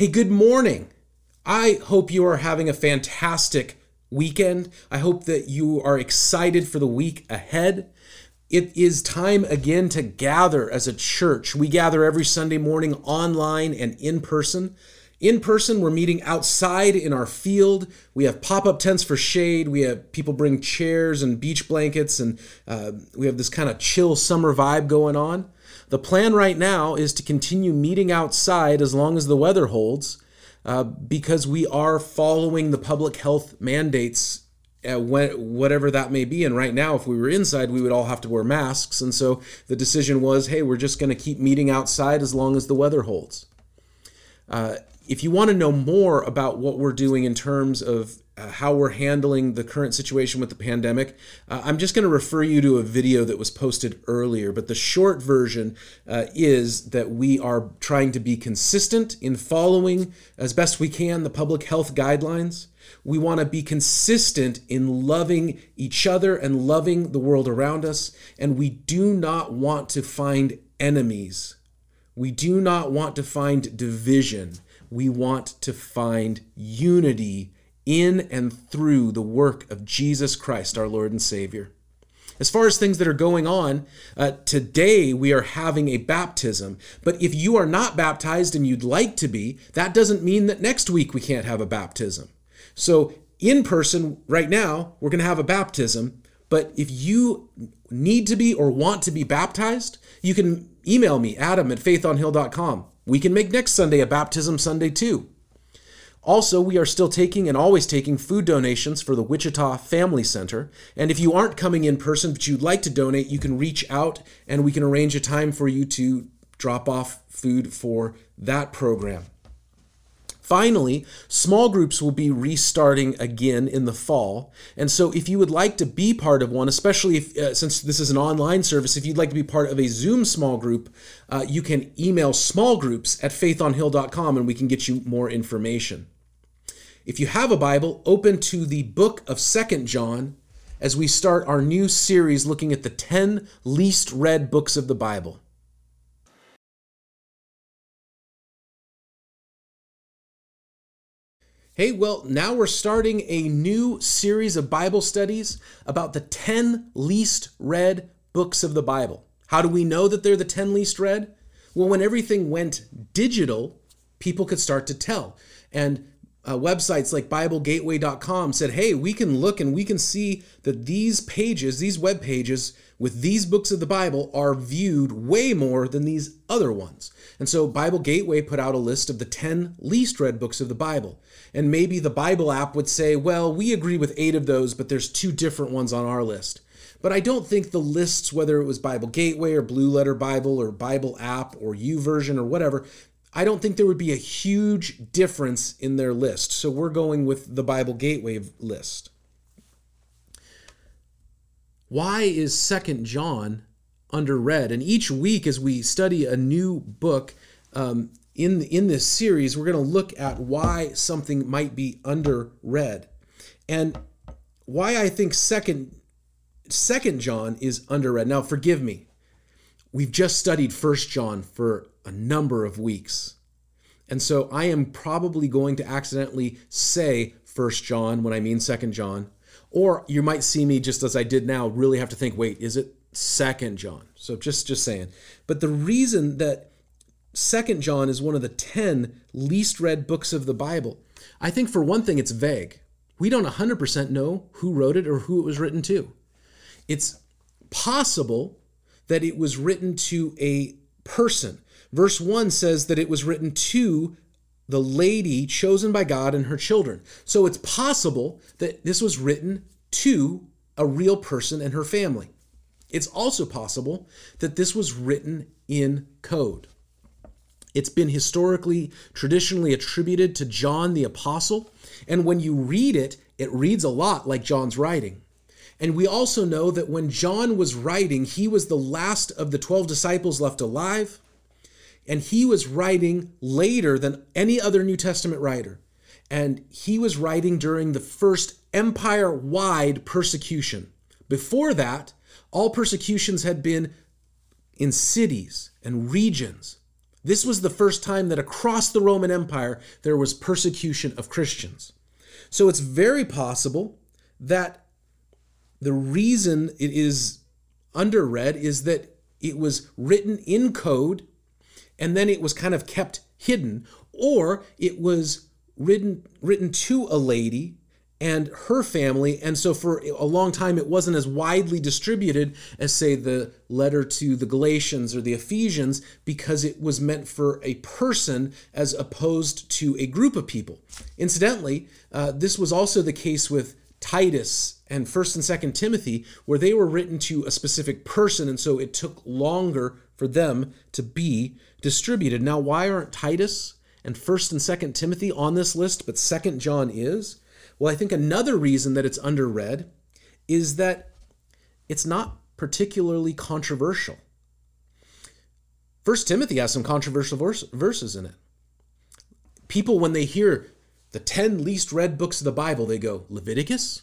Hey, good morning. I hope you are having a fantastic weekend. I hope that you are excited for the week ahead. It is time again to gather as a church. We gather every Sunday morning online and in person. In person, we're meeting outside in our field. We have pop up tents for shade. We have people bring chairs and beach blankets, and uh, we have this kind of chill summer vibe going on. The plan right now is to continue meeting outside as long as the weather holds, uh, because we are following the public health mandates, uh, whatever that may be. And right now, if we were inside, we would all have to wear masks. And so the decision was hey, we're just going to keep meeting outside as long as the weather holds. Uh, if you want to know more about what we're doing in terms of uh, how we're handling the current situation with the pandemic, uh, I'm just going to refer you to a video that was posted earlier. But the short version uh, is that we are trying to be consistent in following as best we can the public health guidelines. We want to be consistent in loving each other and loving the world around us. And we do not want to find enemies. We do not want to find division. We want to find unity in and through the work of Jesus Christ, our Lord and Savior. As far as things that are going on, uh, today we are having a baptism. But if you are not baptized and you'd like to be, that doesn't mean that next week we can't have a baptism. So, in person, right now, we're going to have a baptism. But if you need to be or want to be baptized, you can email me, adam at faithonhill.com. We can make next Sunday a baptism Sunday too. Also, we are still taking and always taking food donations for the Wichita Family Center. And if you aren't coming in person but you'd like to donate, you can reach out and we can arrange a time for you to drop off food for that program. Finally, small groups will be restarting again in the fall. And so, if you would like to be part of one, especially if, uh, since this is an online service, if you'd like to be part of a Zoom small group, uh, you can email smallgroups at faithonhill.com and we can get you more information. If you have a Bible, open to the book of Second John as we start our new series looking at the 10 least read books of the Bible. Hey, well, now we're starting a new series of Bible studies about the 10 least read books of the Bible. How do we know that they're the 10 least read? Well, when everything went digital, people could start to tell. And uh, websites like BibleGateway.com said, hey, we can look and we can see that these pages, these web pages with these books of the Bible, are viewed way more than these other ones. And so Bible Gateway put out a list of the 10 least read books of the Bible. And maybe the Bible app would say, well, we agree with eight of those, but there's two different ones on our list. But I don't think the lists, whether it was Bible Gateway or Blue Letter Bible or Bible app or YouVersion or whatever, I don't think there would be a huge difference in their list. So we're going with the Bible Gateway list. Why is Second John underread? And each week, as we study a new book, um, in in this series we're going to look at why something might be underread and why i think second second john is underread now forgive me. We've just studied first john for a number of weeks. And so i am probably going to accidentally say first john when i mean second john or you might see me just as i did now really have to think wait is it second john so just just saying but the reason that Second John is one of the 10 least read books of the Bible. I think for one thing it's vague. We don't 100% know who wrote it or who it was written to. It's possible that it was written to a person. Verse 1 says that it was written to the lady chosen by God and her children. So it's possible that this was written to a real person and her family. It's also possible that this was written in code. It's been historically, traditionally attributed to John the Apostle. And when you read it, it reads a lot like John's writing. And we also know that when John was writing, he was the last of the 12 disciples left alive. And he was writing later than any other New Testament writer. And he was writing during the first empire wide persecution. Before that, all persecutions had been in cities and regions This was the first time that across the Roman Empire there was persecution of Christians. So it's very possible that the reason it is underread is that it was written in code and then it was kind of kept hidden, or it was written written to a lady and her family. And so for a long time, it wasn't as widely distributed as, say, the letter to the Galatians or the Ephesians, because it was meant for a person as opposed to a group of people. Incidentally, uh, this was also the case with Titus and 1st and 2nd Timothy, where they were written to a specific person, and so it took longer for them to be distributed. Now, why aren't Titus and 1st and 2nd Timothy on this list, but 2nd John is? Well, I think another reason that it's underread is that it's not particularly controversial. First Timothy has some controversial verse, verses in it. People, when they hear the 10 least read books of the Bible, they go, Leviticus?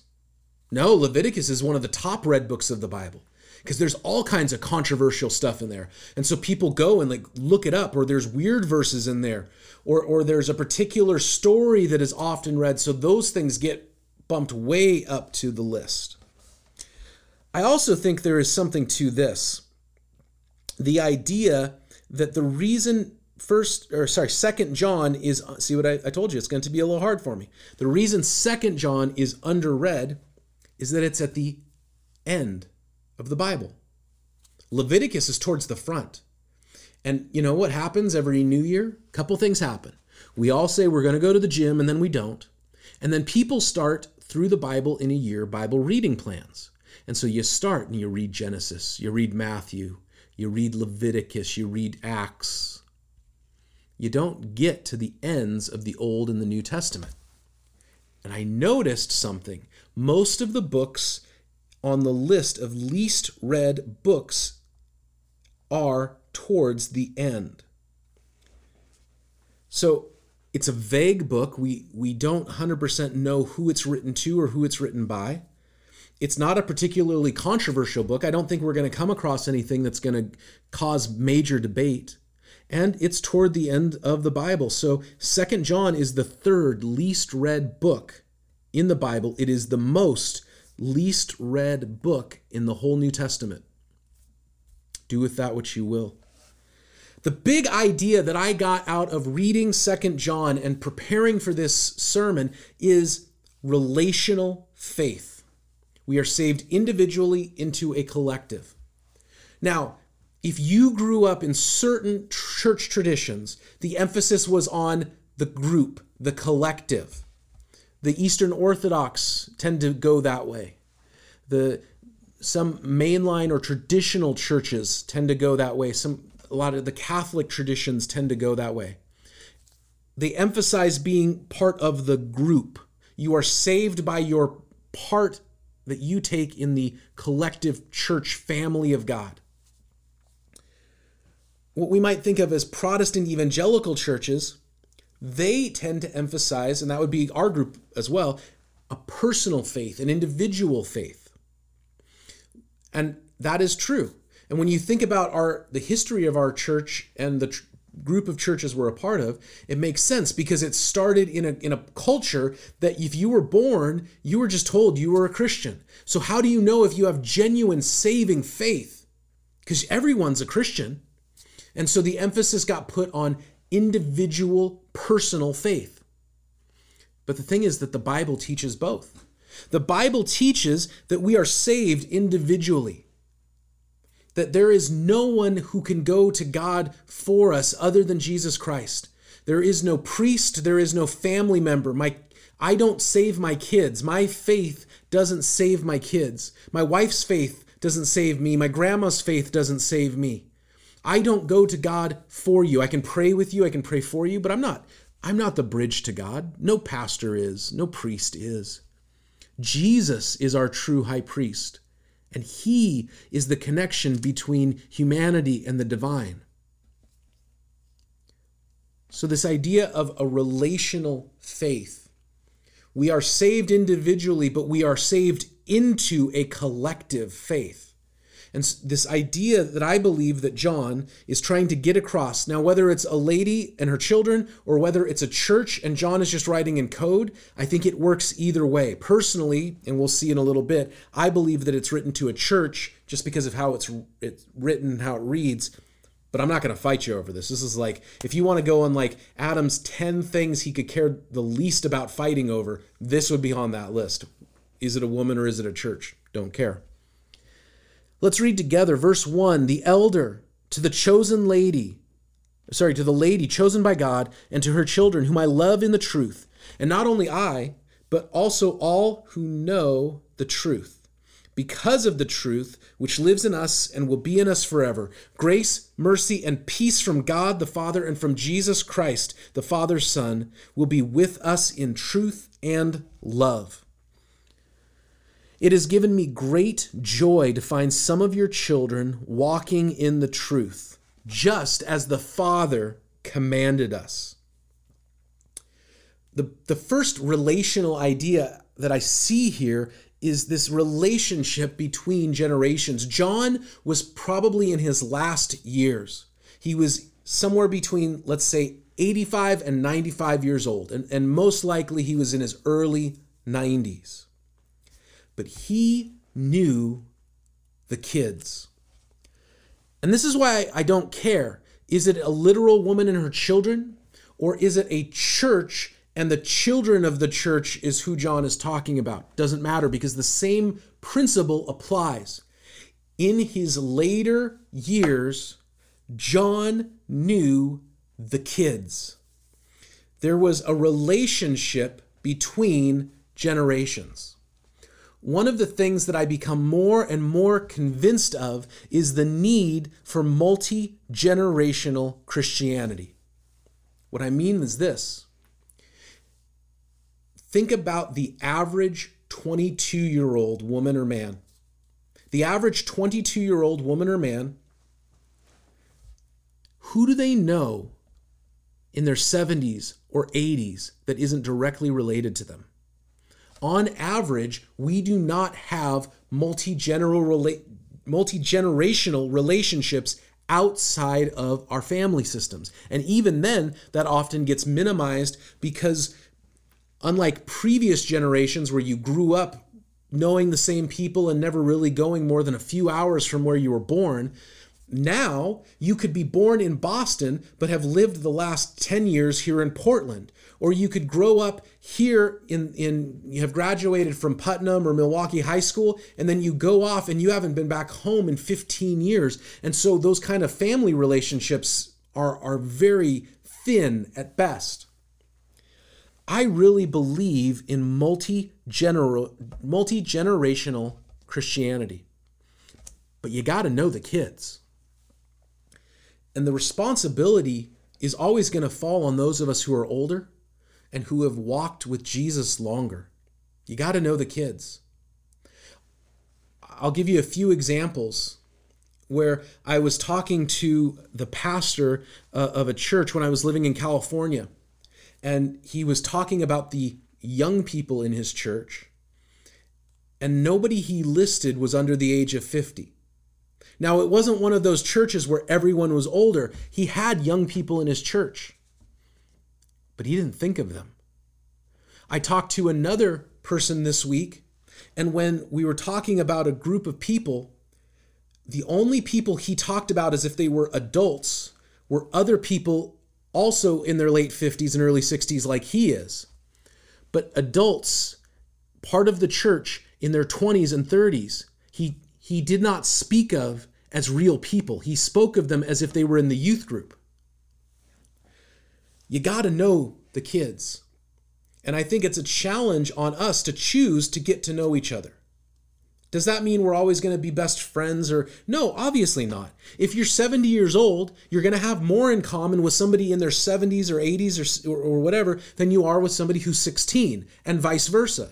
No, Leviticus is one of the top read books of the Bible because there's all kinds of controversial stuff in there. And so people go and like look it up or there's weird verses in there or or there's a particular story that is often read so those things get bumped way up to the list. I also think there is something to this. The idea that the reason first or sorry second john is see what I, I, told you it's going to be a little hard for me the reason second john is underread is that it's at the end of the Bible. Leviticus is towards the front. And you know what happens every new year? A couple things happen. We all say we're going to go to the gym and then we don't. And then people start through the Bible in a year Bible reading plans. And so you start and you read Genesis, you read Matthew, you read Leviticus, you read Acts. You don't get to the ends of the Old and the New Testament. And I noticed something. Most of the books on the list of least read books are towards the end. So it's a vague book. We, we don't 100% know who it's written to or who it's written by. It's not a particularly controversial book. I don't think we're going to come across anything that's going to cause major debate. And it's toward the end of the Bible. So, Second John is the third least read book in the Bible. It is the most least read book in the whole New Testament. Do with that what you will. The big idea that I got out of reading Second John and preparing for this sermon is relational faith. We are saved individually into a collective. Now, if you grew up in certain church traditions, the emphasis was on the group, the collective. The Eastern Orthodox tend to go that way. The some mainline or traditional churches tend to go that way. Some a lot of the Catholic traditions tend to go that way. They emphasize being part of the group. You are saved by your part that you take in the collective church family of God. What we might think of as Protestant evangelical churches they tend to emphasize, and that would be our group as well, a personal faith, an individual faith. And that is true. And when you think about our the history of our church and the tr- group of churches we're a part of, it makes sense because it started in a in a culture that if you were born, you were just told you were a Christian. So how do you know if you have genuine saving faith? Because everyone's a Christian. And so the emphasis got put on individual personal faith. But the thing is that the Bible teaches both. The Bible teaches that we are saved individually, that there is no one who can go to God for us other than Jesus Christ. There is no priest, there is no family member. My I don't save my kids. My faith doesn't save my kids. My wife's faith doesn't save me. My grandma's faith doesn't save me. I don't go to God for you. I can pray with you, I can pray for you, but I'm not I'm not the bridge to God. No pastor is, no priest is. Jesus is our true high priest, and he is the connection between humanity and the divine. So, this idea of a relational faith, we are saved individually, but we are saved into a collective faith. And this idea that I believe that John is trying to get across now, whether it's a lady and her children or whether it's a church and John is just writing in code, I think it works either way. Personally, and we'll see in a little bit, I believe that it's written to a church just because of how it's it's written, how it reads. But I'm not going to fight you over this. This is like if you want to go on like Adam's 10 things he could care the least about fighting over, this would be on that list. Is it a woman or is it a church? Don't care. Let's read together verse 1 The elder to the chosen lady, sorry, to the lady chosen by God, and to her children, whom I love in the truth. And not only I, but also all who know the truth. Because of the truth which lives in us and will be in us forever, grace, mercy, and peace from God the Father and from Jesus Christ, the Father's Son, will be with us in truth and love. It has given me great joy to find some of your children walking in the truth, just as the Father commanded us. The, the first relational idea that I see here is this relationship between generations. John was probably in his last years. He was somewhere between, let's say, 85 and 95 years old, and, and most likely he was in his early 90s but he knew the kids. And this is why I don't care. Is it a literal woman and her children? Or is it a church and the children of the church is who John is talking about? Doesn't matter because the same principle applies. In his later years, John knew the kids. There was a relationship between generations one of the things that I become more and more convinced of is the need for multi generational Christianity. What I mean is this think about the average 22 year old woman or man. The average 22 year old woman or man, who do they know in their 70s or 80s that isn't directly related to them? On average, we do not have multi-generational relationships outside of our family systems. And even then, that often gets minimized because, unlike previous generations where you grew up knowing the same people and never really going more than a few hours from where you were born, now, you could be born in Boston but have lived the last 10 years here in Portland. Or you could grow up here in, in you have graduated from Putnam or Milwaukie High School, and then you go off and you haven't been back home in 15 years. And so those kind of family relationships are, are very thin at best. I really believe in multi multi-generational Christianity. But you got to know the kids. And the responsibility is always going to fall on those of us who are older and who have walked with Jesus longer. You got to know the kids. I'll give you a few examples where I was talking to the pastor uh, of a church when I was living in California. And he was talking about the young people in his church. And nobody he listed was under the age of 50. Now, it wasn't one of those churches where everyone was older. He had young people in his church, but he didn't think of them. I talked to another person this week, and when we were talking about a group of people, the only people he talked about as if they were adults were other people also in their late 50s and early 60s, like he is. But adults, part of the church in their 20s and 30s, he he did not speak of as real people. He spoke of them as if they were in the youth group. You got to know the kids. And I think it's a challenge on us to choose to get to know each other. Does that mean we're always going to be best friends or no, obviously not. If you're 70 years old, you're going to have more in common with somebody in their 70s or 80s or, or, or whatever than you are with somebody who's 16 and vice versa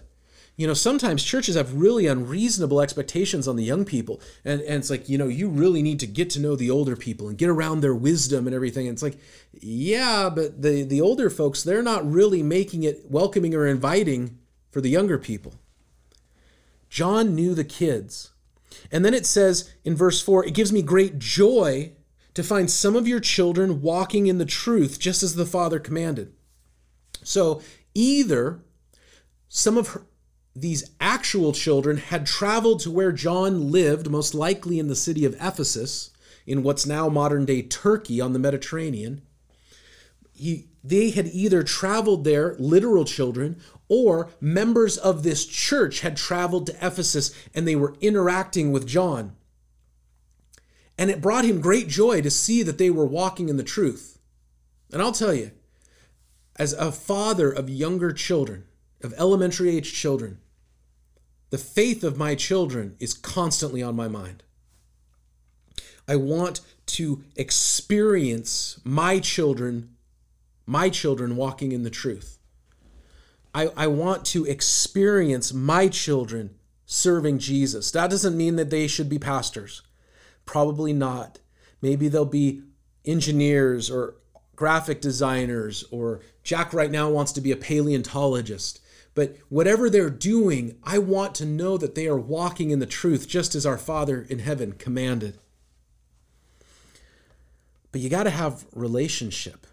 you know, sometimes churches have really unreasonable expectations on the young people. And, and it's like, you know, you really need to get to know the older people and get around their wisdom and everything. And it's like, yeah, but the, the older folks, they're not really making it welcoming or inviting for the younger people. John knew the kids. And then it says in verse 4 it gives me great joy to find some of your children walking in the truth, just as the Father commanded. So either some of her, these actual children had traveled to where John lived, most likely in the city of Ephesus, in what's now modern day Turkey on the Mediterranean. He, they had either traveled there, literal children, or members of this church had traveled to Ephesus and they were interacting with John. And it brought him great joy to see that they were walking in the truth. And I'll tell you, as a father of younger children, of elementary age children, the faith of my children is constantly on my mind. I want to experience my children, my children walking in the truth. I, I want to experience my children serving Jesus. That doesn't mean that they should be pastors. Probably not. Maybe they'll be engineers or graphic designers, or Jack right now wants to be a paleontologist. But whatever they're doing, I want to know that they are walking in the truth just as our Father in heaven commanded. But you got to have relationship.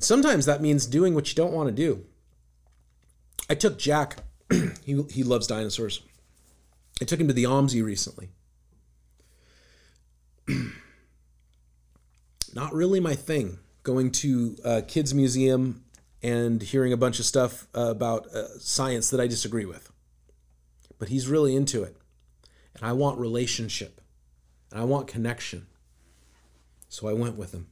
Sometimes that means doing what you don't want to do. I took Jack, he, he loves dinosaurs. I took him to the OMSI recently. Not really my thing, going to a kids' museum and hearing a bunch of stuff uh, about uh, science that I disagree with. But he's really into it. And I want relationship. And I want connection. So I went with him.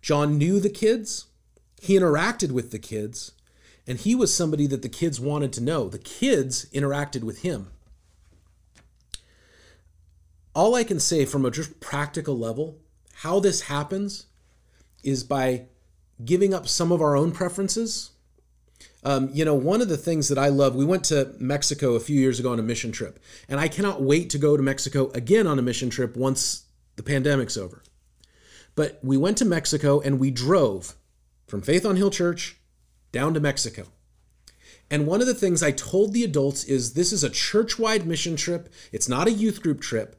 John knew the kids, he interacted with the kids, and he was somebody that the kids wanted to know. The kids interacted with him. All I can say from a just practical level, how this happens is by giving up some of our own preferences. Um, you know, one of the things that I love, we went to Mexico a few years ago on a mission trip, and I cannot wait to go to Mexico again on a mission trip once the pandemic's over. But we went to Mexico and we drove from Faith on Hill Church down to Mexico. And one of the things I told the adults is this is a church wide mission trip, it's not a youth group trip.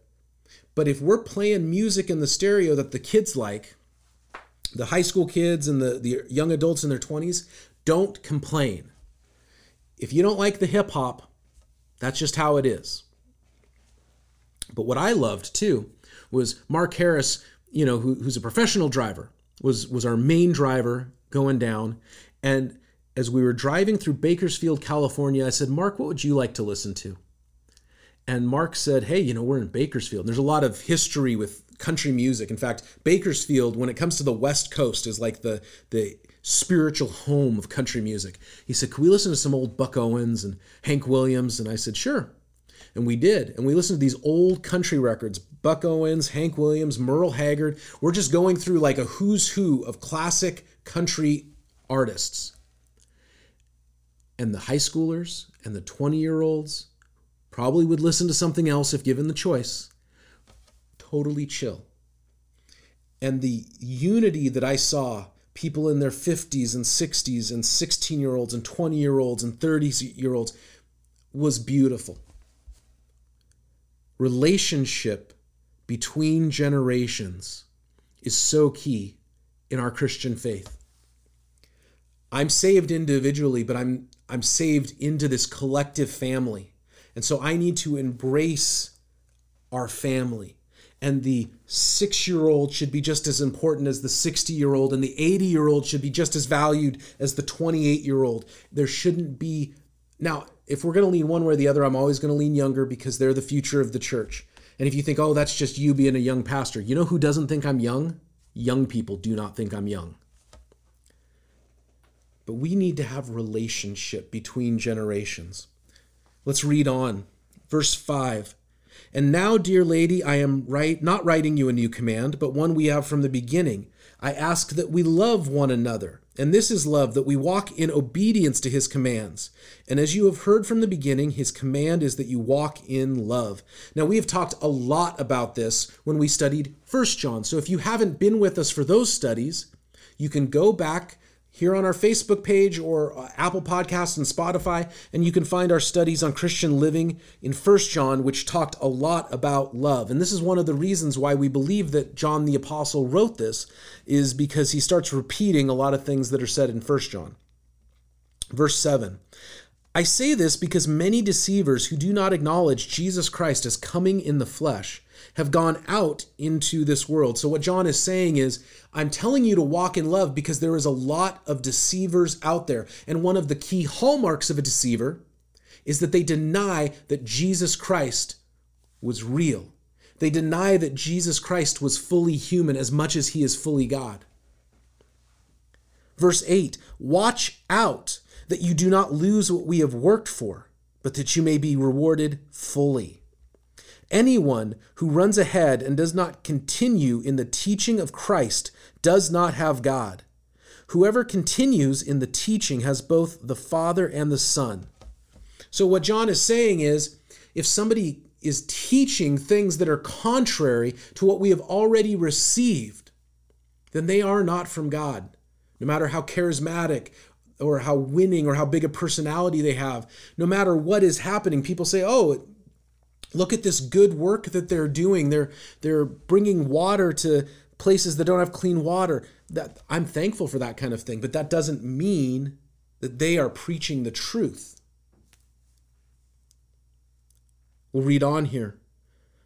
But if we're playing music in the stereo that the kids like, the high school kids and the, the young adults in their 20s, don't complain. If you don't like the hip hop, that's just how it is. But what I loved too was Mark Harris, you know, who, who's a professional driver, was was our main driver going down. And as we were driving through Bakersfield, California, I said, Mark, what would you like to listen to? And Mark said, Hey, you know, we're in Bakersfield. There's a lot of history with country music. In fact, Bakersfield, when it comes to the West Coast, is like the the spiritual home of country music. He said, Can we listen to some old Buck Owens and Hank Williams? And I said, Sure. And we did. And we listened to these old country records Buck Owens, Hank Williams, Merle Haggard. We're just going through like a who's who of classic country artists. And the high schoolers and the 20 year olds probably would listen to something else if given the choice totally chill. And the unity that I saw people in their 50s and 60s and 16 year olds and 20 year olds and 30 year olds was beautiful. Relationship between generations is so key in our Christian faith. I'm saved individually, but I'm I'm saved into this collective family. And so I need to embrace our family and the six year old should be just as important as the 60 year old, and the 80 year old should be just as valued as the 28 year old. There shouldn't be. Now, if we're going to lean one way or the other, I'm always going to lean younger because they're the future of the church. And if you think, oh, that's just you being a young pastor, you know who doesn't think I'm young? Young people do not think I'm young. But we need to have relationship between generations. Let's read on. Verse 5 and now, dear lady, I am right not writing you a new command, but one we have from the beginning. I ask that we love one another. And this is love, that we walk in obedience to his commands. And as you have heard from the beginning, his command is that you walk in love. Now, we have talked a lot about this when we studied First John. So if you haven't been with us for those studies, you can go back here on our Facebook page or uh, Apple Podcasts and Spotify, and you can find our studies on Christian living in First John, which talked a lot about love. And this is one of the reasons why we believe that John the Apostle wrote this, is because he starts repeating a lot of things that are said in First John. Verse 7 I say this because many deceivers who do not acknowledge Jesus Christ as coming in the flesh have gone out into this world. So, what John is saying is, I'm telling you to walk in love because there is a lot of deceivers out there. And one of the key hallmarks of a deceiver is that they deny that Jesus Christ was real. They deny that Jesus Christ was fully human as much as he is fully God. Verse 8 Watch out that you do not lose what we have worked for, but that you may be rewarded fully. Anyone who runs ahead and does not continue in the teaching of Christ does not have God. Whoever continues in the teaching has both the Father and the Son. So, what John is saying is if somebody is teaching things that are contrary to what we have already received, then they are not from God. No matter how charismatic or how winning or how big a personality they have. No matter what is happening, people say, "Oh, look at this good work that they're doing. They're they're bringing water to places that don't have clean water." That I'm thankful for that kind of thing, but that doesn't mean that they are preaching the truth. We'll read on here.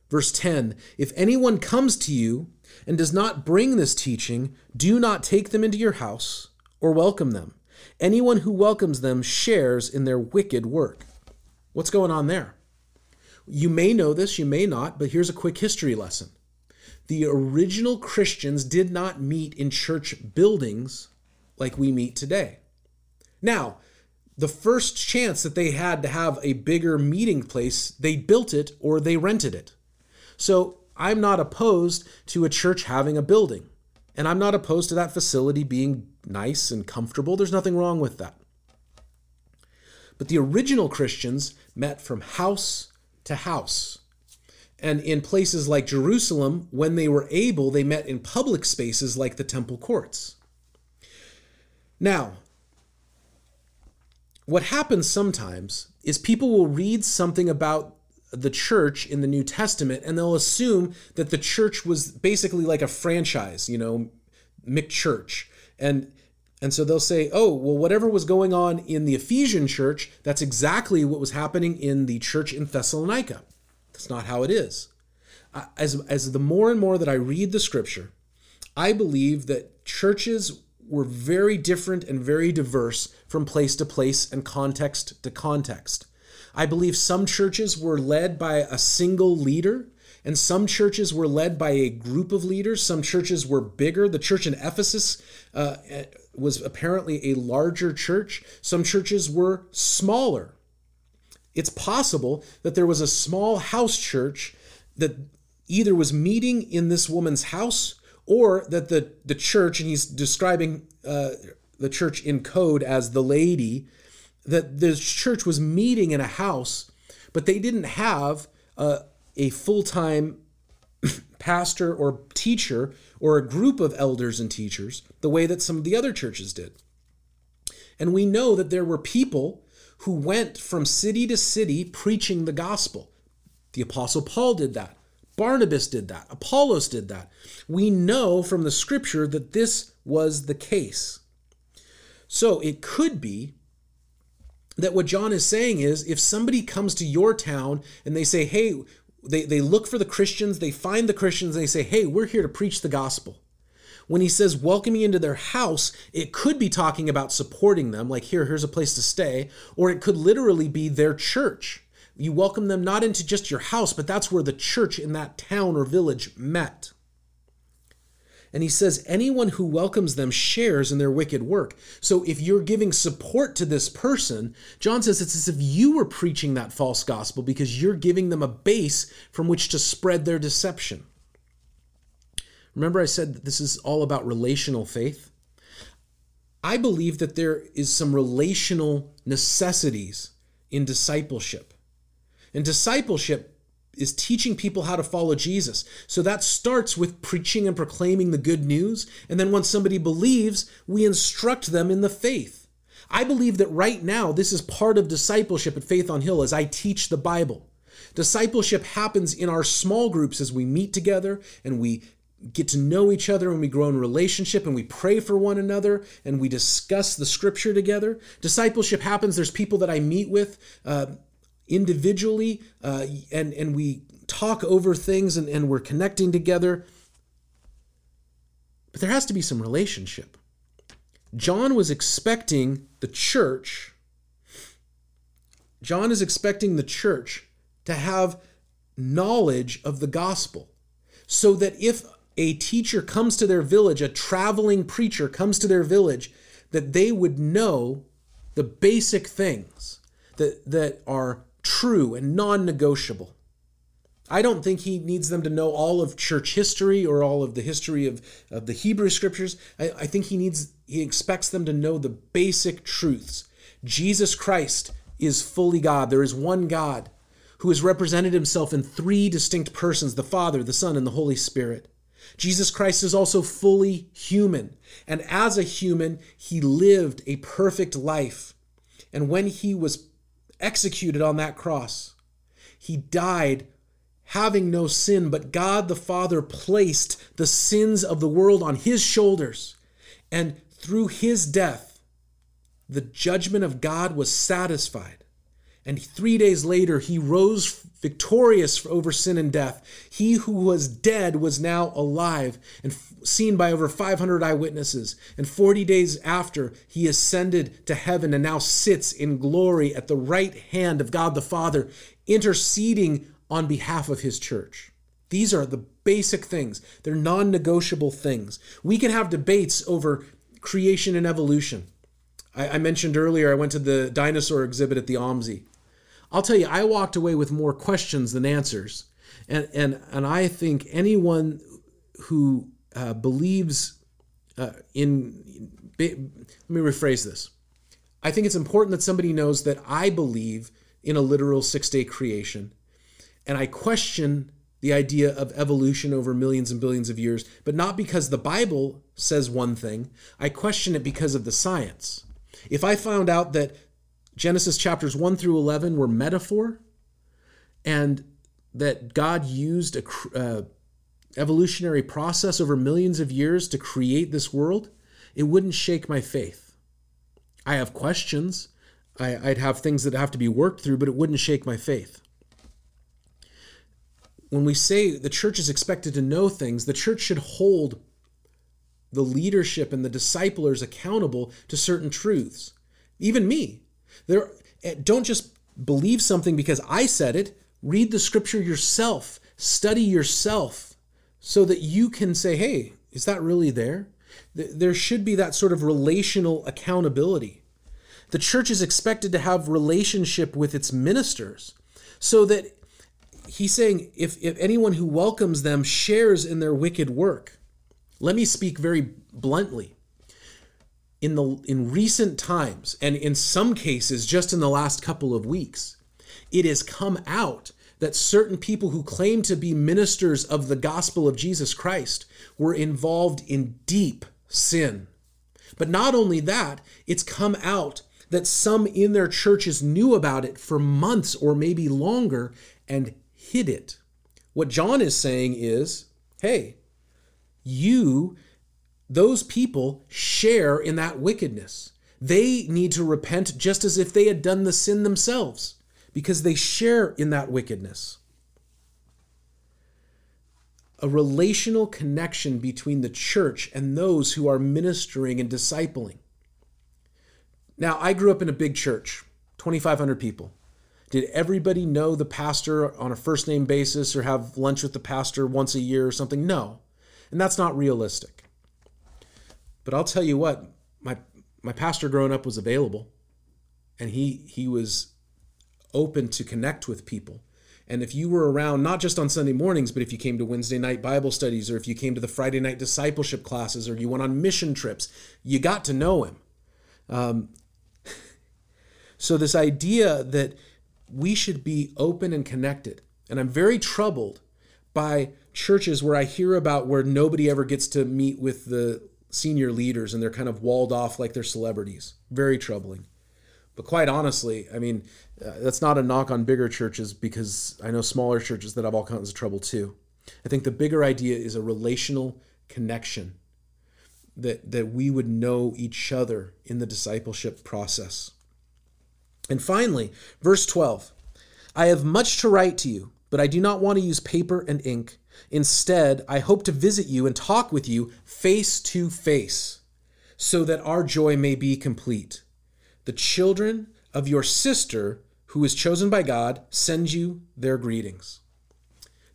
Verse 10 If anyone comes to you and does not bring this teaching, do not take them into your house or welcome them. Anyone who welcomes them shares in their wicked work. What's going on there? You may know this, you may not, but here's a quick history lesson. The original Christians did not meet in church buildings like we meet today. Now, the first chance that they had to have a bigger meeting place, they built it or they rented it. So I'm not opposed to a church having a building. And I'm not opposed to that facility being nice and comfortable. There's nothing wrong with that. But the original Christians met from house to house. And in places like Jerusalem, when they were able, they met in public spaces like the temple courts. Now, what happens sometimes is people will read something about the church in the New Testament and they'll assume that the church was basically like a franchise, you know, McChurch. And and so they'll say, oh, well, whatever was going on in the Ephesian church, that's exactly what was happening in the church in Thessalonica. That's not how it is. As, as the more and more that I read the scripture, I believe that churches were very different and very diverse from place to place and context to context. I believe some churches were led by a single leader, and some churches were led by a group of leaders. Some churches were bigger. The church in Ephesus uh, was apparently a larger church. Some churches were smaller. It's possible that there was a small house church that either was meeting in this woman's house or that the, the church, and he's describing uh, the church in code as the lady, that the church was meeting in a house, but they didn't have a, a full time pastor or teacher or a group of elders and teachers the way that some of the other churches did. And we know that there were people who went from city to city preaching the gospel. The Apostle Paul did that. Barnabas did that. Apollos did that. We know from the scripture that this was the case. So it could be that what John is saying is if somebody comes to your town and they say, hey, they, they look for the Christians, they find the Christians, they say, hey, we're here to preach the gospel. When he says welcome me into their house, it could be talking about supporting them, like here, here's a place to stay, or it could literally be their church. You welcome them not into just your house, but that's where the church in that town or village met. And he says, anyone who welcomes them shares in their wicked work. So if you're giving support to this person, John says it's as if you were preaching that false gospel because you're giving them a base from which to spread their deception. Remember, I said that this is all about relational faith? I believe that there is some relational necessities in discipleship. And discipleship is teaching people how to follow Jesus. So that starts with preaching and proclaiming the good news. And then once somebody believes, we instruct them in the faith. I believe that right now, this is part of discipleship at Faith on Hill as I teach the Bible. Discipleship happens in our small groups as we meet together and we get to know each other and we grow in relationship and we pray for one another and we discuss the scripture together. Discipleship happens. There's people that I meet with uh, individually uh, and, and we talk over things and, and we're connecting together. But there has to be some relationship. John was expecting the church, John is expecting the church to have knowledge of the gospel so that if a teacher comes to their village, a traveling preacher comes to their village, that they would know the basic things that, that are true and non negotiable. I don't think he needs them to know all of church history or all of the history of, of the Hebrew scriptures. I, I think he needs he expects them to know the basic truths. Jesus Christ is fully God. There is one God who has represented himself in three distinct persons the Father, the Son, and the Holy Spirit. Jesus Christ is also fully human. And as a human, he lived a perfect life. And when he was executed on that cross, he died having no sin, but God the Father placed the sins of the world on his shoulders. And through his death, the judgment of God was satisfied. And three days later, he rose victorious over sin and death. He who was dead was now alive and seen by over 500 eyewitnesses. And 40 days after, he ascended to heaven and now sits in glory at the right hand of God the Father, interceding on behalf of his church. These are the basic things. They're non negotiable things. We can have debates over creation and evolution. I, I, mentioned earlier, I went to the dinosaur exhibit at the OMSI. I'll tell you, I walked away with more questions than answers. And, and, and I think anyone who uh, believes uh, in, let me rephrase this. I think it's important that somebody knows that I believe in a literal six day creation. And I question the idea of evolution over millions and billions of years, but not because the Bible says one thing. I question it because of the science. If I found out that Genesis chapters 1 through 11 were metaphor and that God used a uh, evolutionary process over millions of years to create this world, it wouldn't shake my faith. I have questions. I, I'd have things that have to be worked through, but it wouldn't shake my faith. When we say the church is expected to know things, the church should hold the leadership and the disciplers accountable to certain truths. Even me. There, eh, don't just believe something because I said it. Read the scripture yourself, study yourself, so that you can say, hey, is that really there? There should be that sort of relational accountability. The church is expected to have relationship with its ministers so that he's saying if, if anyone who welcomes them shares in their wicked work. Let me speak very bluntly in the in recent times and in some cases just in the last couple of weeks it has come out that certain people who claim to be ministers of the gospel of Jesus Christ were involved in deep sin. But not only that it's come out that some in their churches knew about it for months or maybe longer and hid it. What John is saying is hey you those people share in that wickedness. They need to repent just as if they had done the sin themselves, because they share in that wickedness. A relational connection between the church and those who are ministering and discipling. Now, I grew up in a big church, 2,500 people. Did everybody know the pastor on a first name basis or have lunch with the pastor once a year or something? No. And that's not realistic. But I'll tell you what, my my pastor growing up was available and he he was open to connect with people. And if you were around, not just on Sunday mornings, but if you came to Wednesday night Bible studies, or if you came to the Friday night discipleship classes, or you went on mission trips, you got to know him. Um, so, this idea that we should be open and connected. And I'm very troubled by churches where I hear about where nobody ever gets to meet with the senior leaders and they're kind of walled off like they're celebrities. Very troubling. But quite honestly, I mean, uh, that's not a knock on bigger churches because I know smaller churches that have all kinds of trouble too. I think the bigger idea is a relational connection that that we would know each other in the discipleship process. And finally, verse 12. I have much to write to you, but I do not want to use paper and ink. Instead, I hope to visit you and talk with you face to face, so that our joy may be complete. The children of your sister, who is chosen by God, send you their greetings.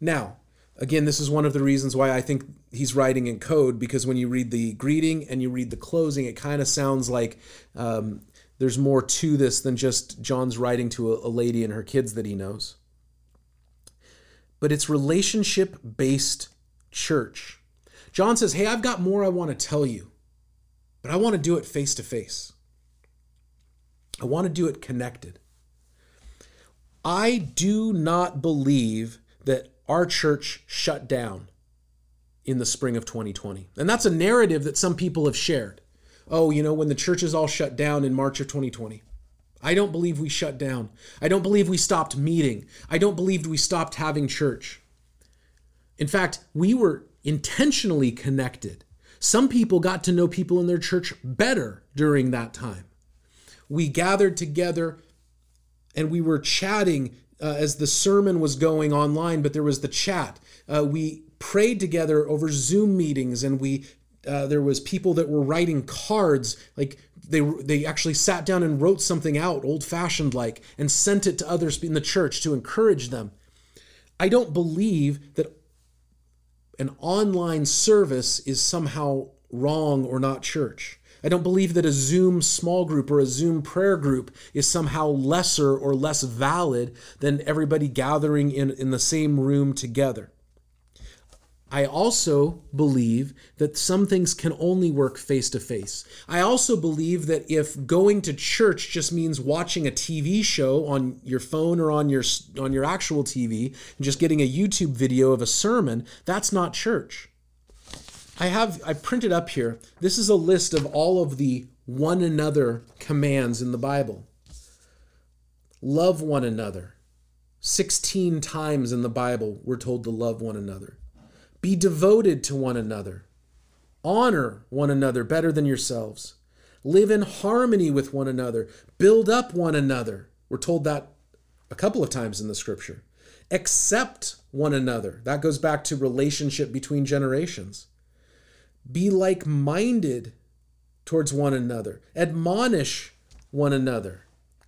Now, again, this is one of the reasons why I think he's writing in code, because when you read the greeting and you read the closing, it kind of sounds like um, there's more to this than just John's writing to a, a lady and her kids that he knows. But it's relationship based church. John says, Hey, I've got more I want to tell you, but I want to do it face to face. I want to do it connected. I do not believe that our church shut down in the spring of 2020. And that's a narrative that some people have shared. Oh, you know, when the church is all shut down in March of 2020. I don't believe we shut down. I don't believe we stopped meeting. I don't believe we stopped having church. In fact, we were intentionally connected. Some people got to know people in their church better during that time. We gathered together and we were chatting uh, as the sermon was going online, but there was the chat. Uh, we prayed together over Zoom meetings and we uh, there was people that were writing cards like they they actually sat down and wrote something out old fashioned like and sent it to others in the church to encourage them. I don't believe that an online service is somehow wrong or not church. I don't believe that a zoom small group or a zoom prayer group is somehow lesser or less valid than everybody gathering in, in the same room together I also believe that some things can only work face to face. I also believe that if going to church just means watching a TV show on your phone or on your on your actual TV and just getting a YouTube video of a sermon, that's not church. I have I printed up here. This is a list of all of the one another commands in the Bible. Love one another. 16 times in the Bible we're told to love one another. Be devoted to one another. Honor one another better than yourselves. Live in harmony with one another. Build up one another. We're told that a couple of times in the scripture. Accept one another. That goes back to relationship between generations. Be like minded towards one another. Admonish one another.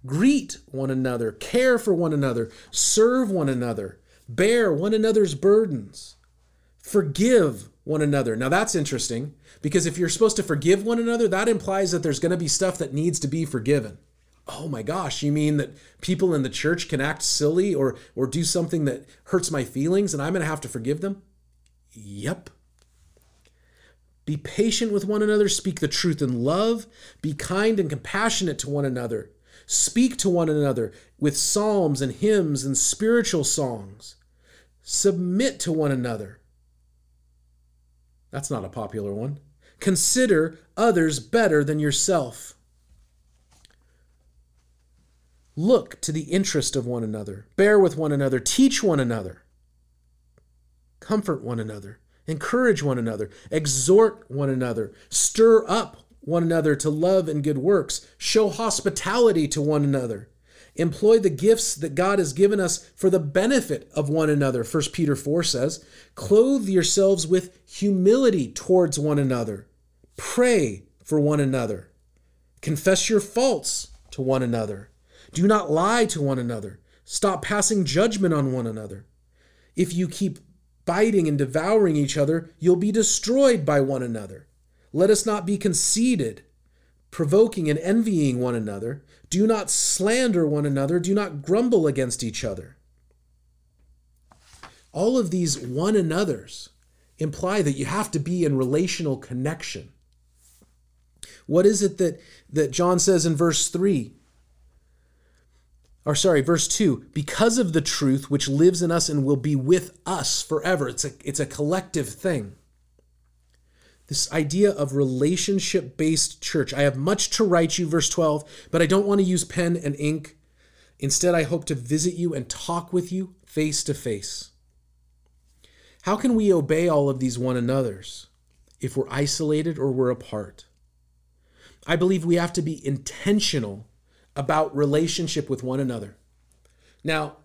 Greet one another. Care for one another. Serve one another. Bear one another's burdens Forgive one another. Now that's interesting because if you're supposed to forgive one another, that implies that there's going to be stuff that needs to be forgiven. Oh my gosh, you mean that people in the church can act silly or or do something that hurts my feelings and I'm going to have to forgive them? Yep. Be patient with one another, speak the truth in love, be kind and compassionate to one another. Speak to one another with psalms and hymns and spiritual songs. Submit to one another. That's not a popular one. Consider others better than yourself. Look to the interest of one another, bear with one another, teach one another, comfort one another, encourage one another, exhort one another, stir up one another to love and good works, show hospitality to one another. Employ the gifts that God has given us for the benefit of one another. 1 Peter 4 says, Clothe yourselves with humility towards one another. Pray for one another. Confess your faults to one another. Do not lie to one another. Stop passing judgment on one another. If you keep biting and devouring each other, you'll be destroyed by one another. Let us not be conceited provoking and envying one another. Do not slander one another. Do not grumble against each other. All of these one another's imply that you have to be in relational connection. What is it that, that John says in verse 3? or sorry, verse 2, because of the truth which lives in us and will be with us forever. It's a, it's a collective thing. This idea of relationship based church. I have much to write you, verse 12, but I don't want to use pen and ink. Instead, I hope to visit you and talk with you face to face. How can we obey all of these one another's if we're isolated or we're apart? I believe we have to be intentional about relationship with one another. Now,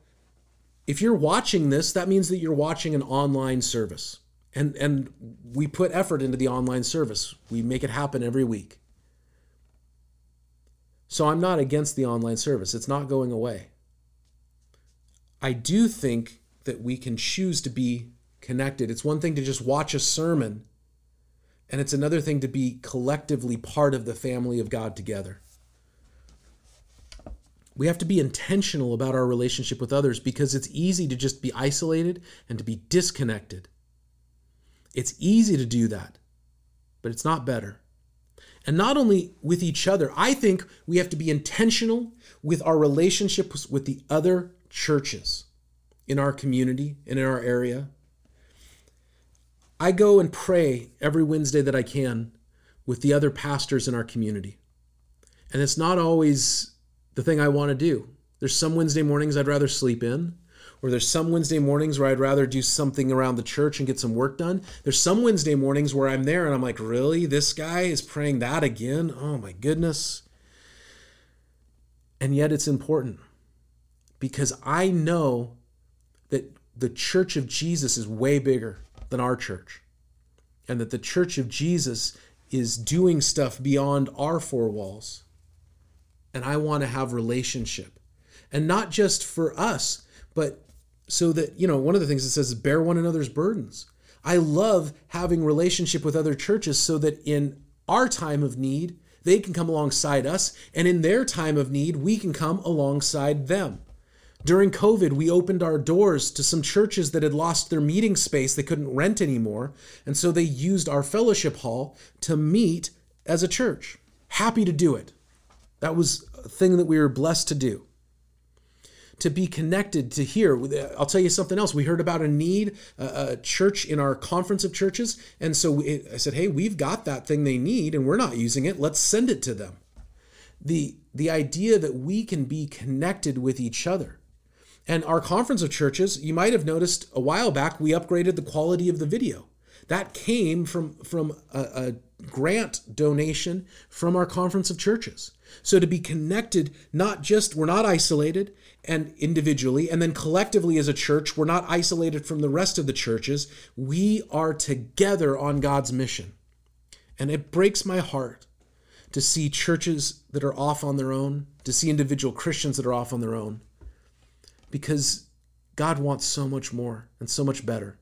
if you're watching this, that means that you're watching an online service. And, and we put effort into the online service. We make it happen every week. So I'm not against the online service. It's not going away. I do think that we can choose to be connected. It's one thing to just watch a sermon, and it's another thing to be collectively part of the family of God together. We have to be intentional about our relationship with others because it's easy to just be isolated and to be disconnected. It's easy to do that, but it's not better. And not only with each other, I think we have to be intentional with our relationships with the other churches in our community and in our area. I go and pray every Wednesday that I can with the other pastors in our community. And it's not always the thing I want to do. There's some Wednesday mornings I'd rather sleep in, or there's some Wednesday mornings where I'd rather do something around the church and get some work done. There's some Wednesday mornings where I'm there and I'm like, really? This guy is praying that again? Oh my goodness. And yet it's important because I know that the church of Jesus is way bigger than our church, and that the church of Jesus is doing stuff beyond our four walls and I want to have relationship. And not just for us, but so that, you know, one of the things it says is bear one another's burdens. I love having relationship with other churches so that in our time of need, they can come alongside us, and in their time of need, we can come alongside them. During COVID, we opened our doors to some churches that had lost their meeting space they couldn't rent anymore, and so they used our fellowship hall to meet as a church. Happy to do it. That was a thing that we were blessed to do. To be connected to here. I'll tell you something else. We heard about a need, a, church in our conference of churches. And so I said, hey, we've got that thing they need and we're not using it. Let's send it to them. The, the idea that we can be connected with each other. And our conference of churches, you might have noticed a while back, we upgraded the quality of the video. That came from, from a, a grant donation from our conference of churches. So to be connected, not just, we're not isolated and individually, and then collectively as a church, we're not isolated from the rest of the churches. We are together on God's mission. And it breaks my heart to see churches that are off on their own, to see individual Christians that are off on their own, because God wants so much more and so much better.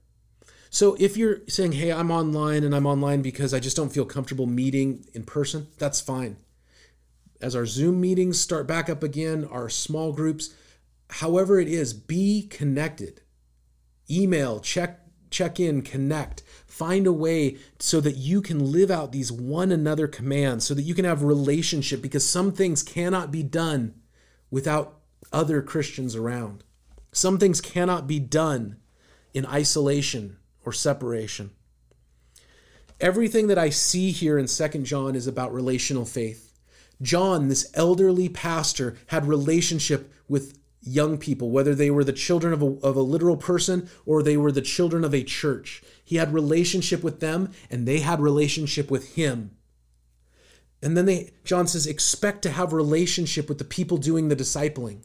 So if you're saying, hey, I'm online and I'm online because I just don't feel comfortable meeting in person, that's fine as our Zoom meetings start back up again, our small groups, however it is, be connected. Email, check check in, connect. Find a way so that you can live out these one another commands, so that you can have relationship because some things cannot be done without other Christians around. Some things cannot be done in isolation or separation. Everything that I see here in Second John is about relational faith. John, this elderly pastor, had relationship with young people, whether they were the children of a, of a literal person or they were the children of a church. He had relationship with them and they had relationship with him. And then they John says expect to have relationship with the people doing the discipling.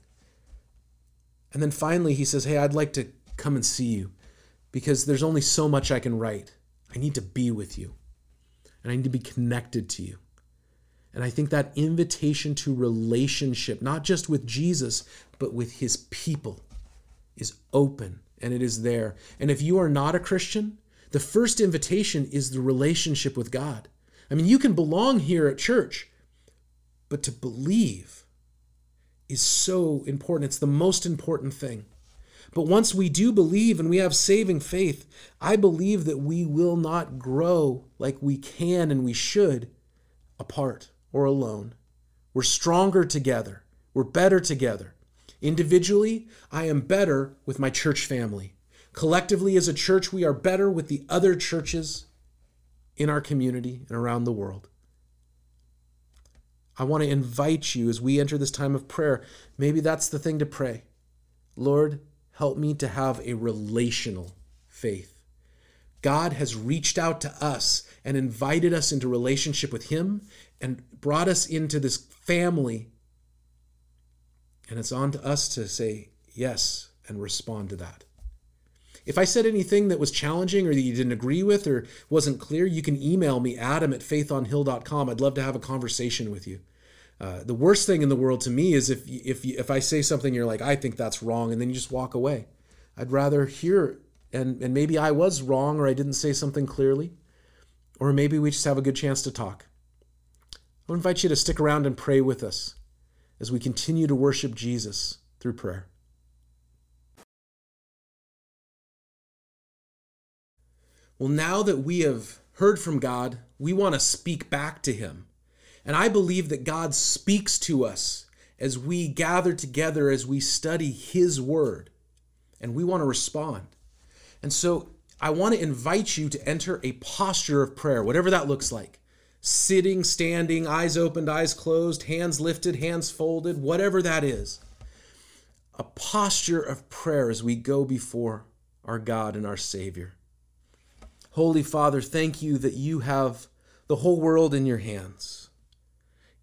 And then finally he says, "Hey, I'd like to come and see you because there's only so much I can write. I need to be with you. And I need to be connected to you." And I think that invitation to relationship, not just with Jesus, but with his people, is open and it is there. And if you are not a Christian, the first invitation is the relationship with God. I mean, you can belong here at church, but to believe is so important. It's the most important thing. But once we do believe and we have saving faith, I believe that we will not grow like we can and we should apart or alone. We're stronger together. We're better together. Individually, I am better with my church family. Collectively, as a church, we are better with the other churches in our community and around the world. I want to invite you as we enter this time of prayer. Maybe that's the thing to pray. Lord, help me to have a relational faith. God has reached out to us and invited us into relationship with Him and brought us into this family. And it's on to us to say yes and respond to that. If I said anything that was challenging or that you didn't agree with or wasn't clear, you can email me, adam at faithonhill.com. I'd love to have a conversation with you. Uh, the worst thing in the world to me is if if if I say something you're like I think that's wrong and then you just walk away. I'd rather hear and and maybe I was wrong or I didn't say something clearly, or maybe we just have a good chance to talk. I invite you to stick around and pray with us as we continue to worship Jesus through prayer. Well, now that we have heard from God, we want to speak back to Him. And I believe that God speaks to us as we gather together, as we study His Word, and we want to respond. And so I want to invite you to enter a posture of prayer, whatever that looks like sitting, standing, eyes opened, eyes closed, hands lifted, hands folded, whatever that is. A posture of prayer as we go before our God and our Savior. Holy Father, thank you that you have the whole world in your hands.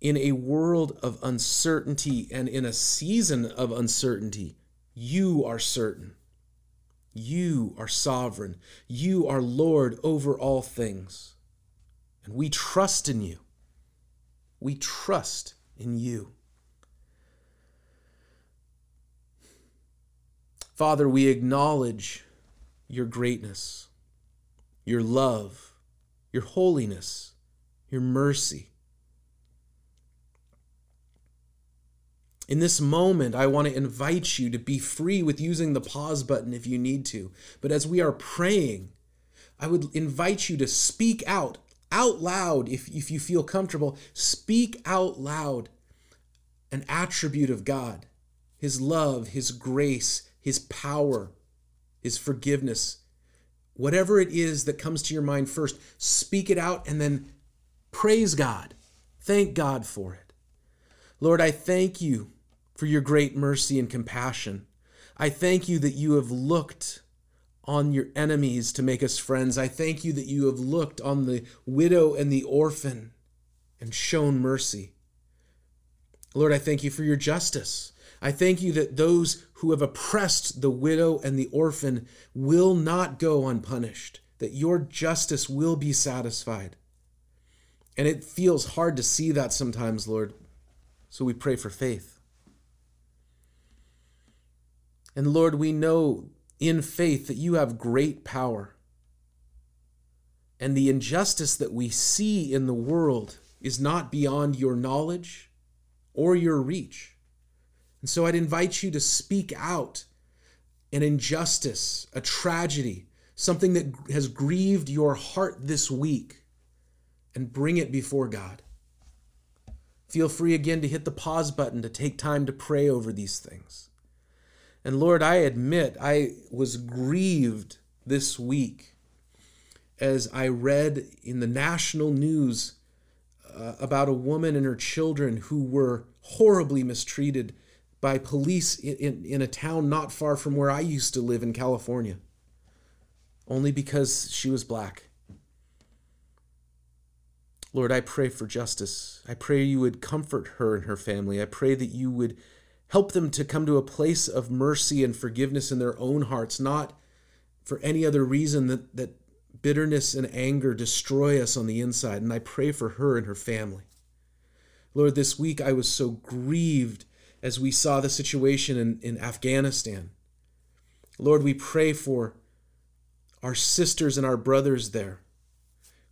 In a world of uncertainty and in a season of uncertainty, you are certain. You are sovereign. You are Lord over all things. And we trust in you. We trust in you. Father, we acknowledge your greatness your love, your holiness, your mercy. In this moment, I want to invite you to be free with using the pause button if you need to. But as we are praying, I would invite you to speak out, out loud, if, if you feel comfortable. Speak out loud an attribute of God His love, His grace, His power, His forgiveness, whatever it is that comes to your mind first, speak it out and then praise God. Thank God for it. Lord, I thank you for your great mercy and compassion. I thank you that you have looked on your enemies to make us friends. I thank you that you have looked on the widow and the orphan and shown mercy. Lord, I thank you for your justice. I thank you that those who have oppressed the widow and the orphan will not go unpunished, that your justice will be satisfied. And it feels hard to see that sometimes, Lord. So we pray for faith. And Lord, we know in faith that you have great power. And the injustice that we see in the world is not beyond your knowledge or your reach. And so I'd invite you to speak out an injustice, a tragedy, something that has grieved your heart this week, and bring it before God. Feel free again to hit the pause button to take time to pray over these things. And Lord, I admit I was grieved this week as I read in the national news uh, about a woman and her children who were horribly mistreated by police in, in, in, a town not far from where I used to live in California, only because she was black. Lord, I pray for justice. I pray you would comfort her and her family. I pray that you would help them to come to a place of mercy and forgiveness in their own hearts, not for any other reason that, that bitterness and anger destroy us on the inside. And I pray for her and her family. Lord, this week I was so grieved as we saw the situation in, in Afghanistan. Lord, we pray for our sisters and our brothers there,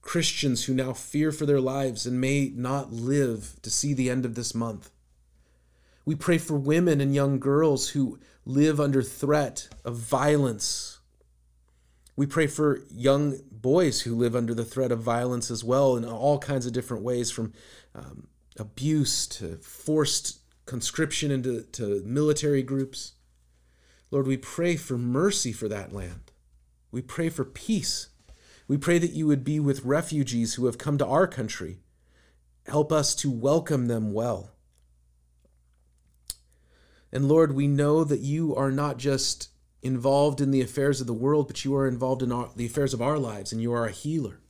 Christians who now fear for their lives and may not live to see the end of this month. We pray for women and young girls who live under threat of violence. We pray for young boys who live under the threat of violence as well in all kinds of different ways, from um, abuse to forced conscription into to military groups. Lord, we pray for mercy for that land. We pray for peace. We pray that you would be with refugees who have come to our country. Help us to welcome them well. And Lord, we know that you are not just involved in the affairs of the world, but you are involved in our, the affairs of our lives, and you are a healer.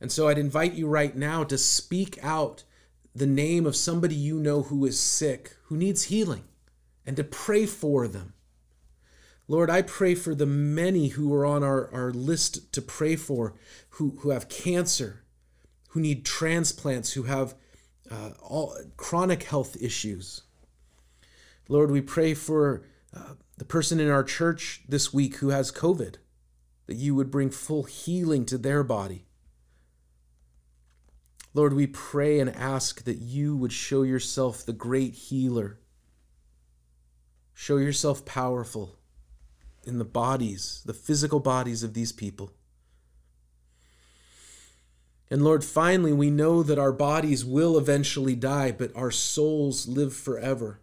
And so I'd invite you right now to speak out the name of somebody you know who is sick, who needs healing, and to pray for them. Lord, I pray for the many who are on our, our list to pray for, who, who have cancer, who need transplants, who have uh, all chronic health issues. Lord, we pray for uh, the person in our church this week who has COVID, that you would bring full healing to their body. Lord, we pray and ask that you would show yourself the great healer. Show yourself powerful in the bodies, the physical bodies of these people. And Lord, finally, we know that our bodies will eventually die, but our souls live forever.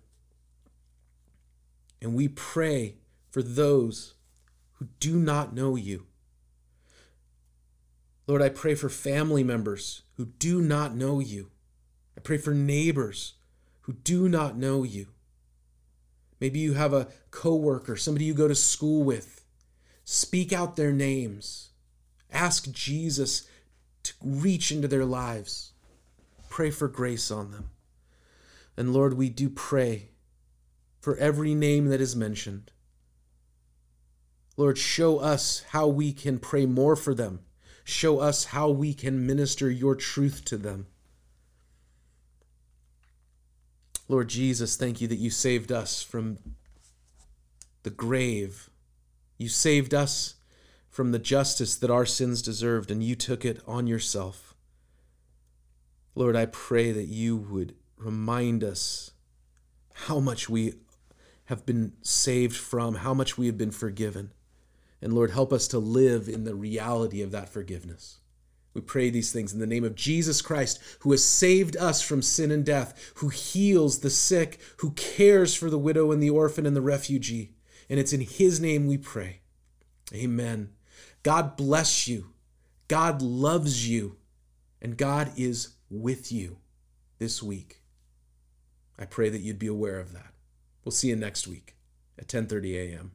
And we pray for those who do not know you. Lord, I pray for family members who do not know you. I pray for neighbors who do not know you. Maybe you have a coworker, somebody you go to school with. Speak out their names. Ask Jesus to reach into their lives. Pray for grace on them. And Lord, we do pray for every name that is mentioned. Lord, show us how we can pray more for them. Show us how we can minister your truth to them. Lord Jesus, thank you that you saved us from the grave. You saved us from the justice that our sins deserved, and you took it on yourself. Lord, I pray that you would remind us how much we have been saved from, how much we have been forgiven. And Lord, help us to live in the reality of that forgiveness. We pray these things in the name of Jesus Christ, who has saved us from sin and death, who heals the sick, who cares for the widow and the orphan and the refugee. And it's in his name we pray. Amen. God bless you. God loves you. And God is with you this week. I pray that you'd be aware of that. We'll see you next week at 10:30 a.m.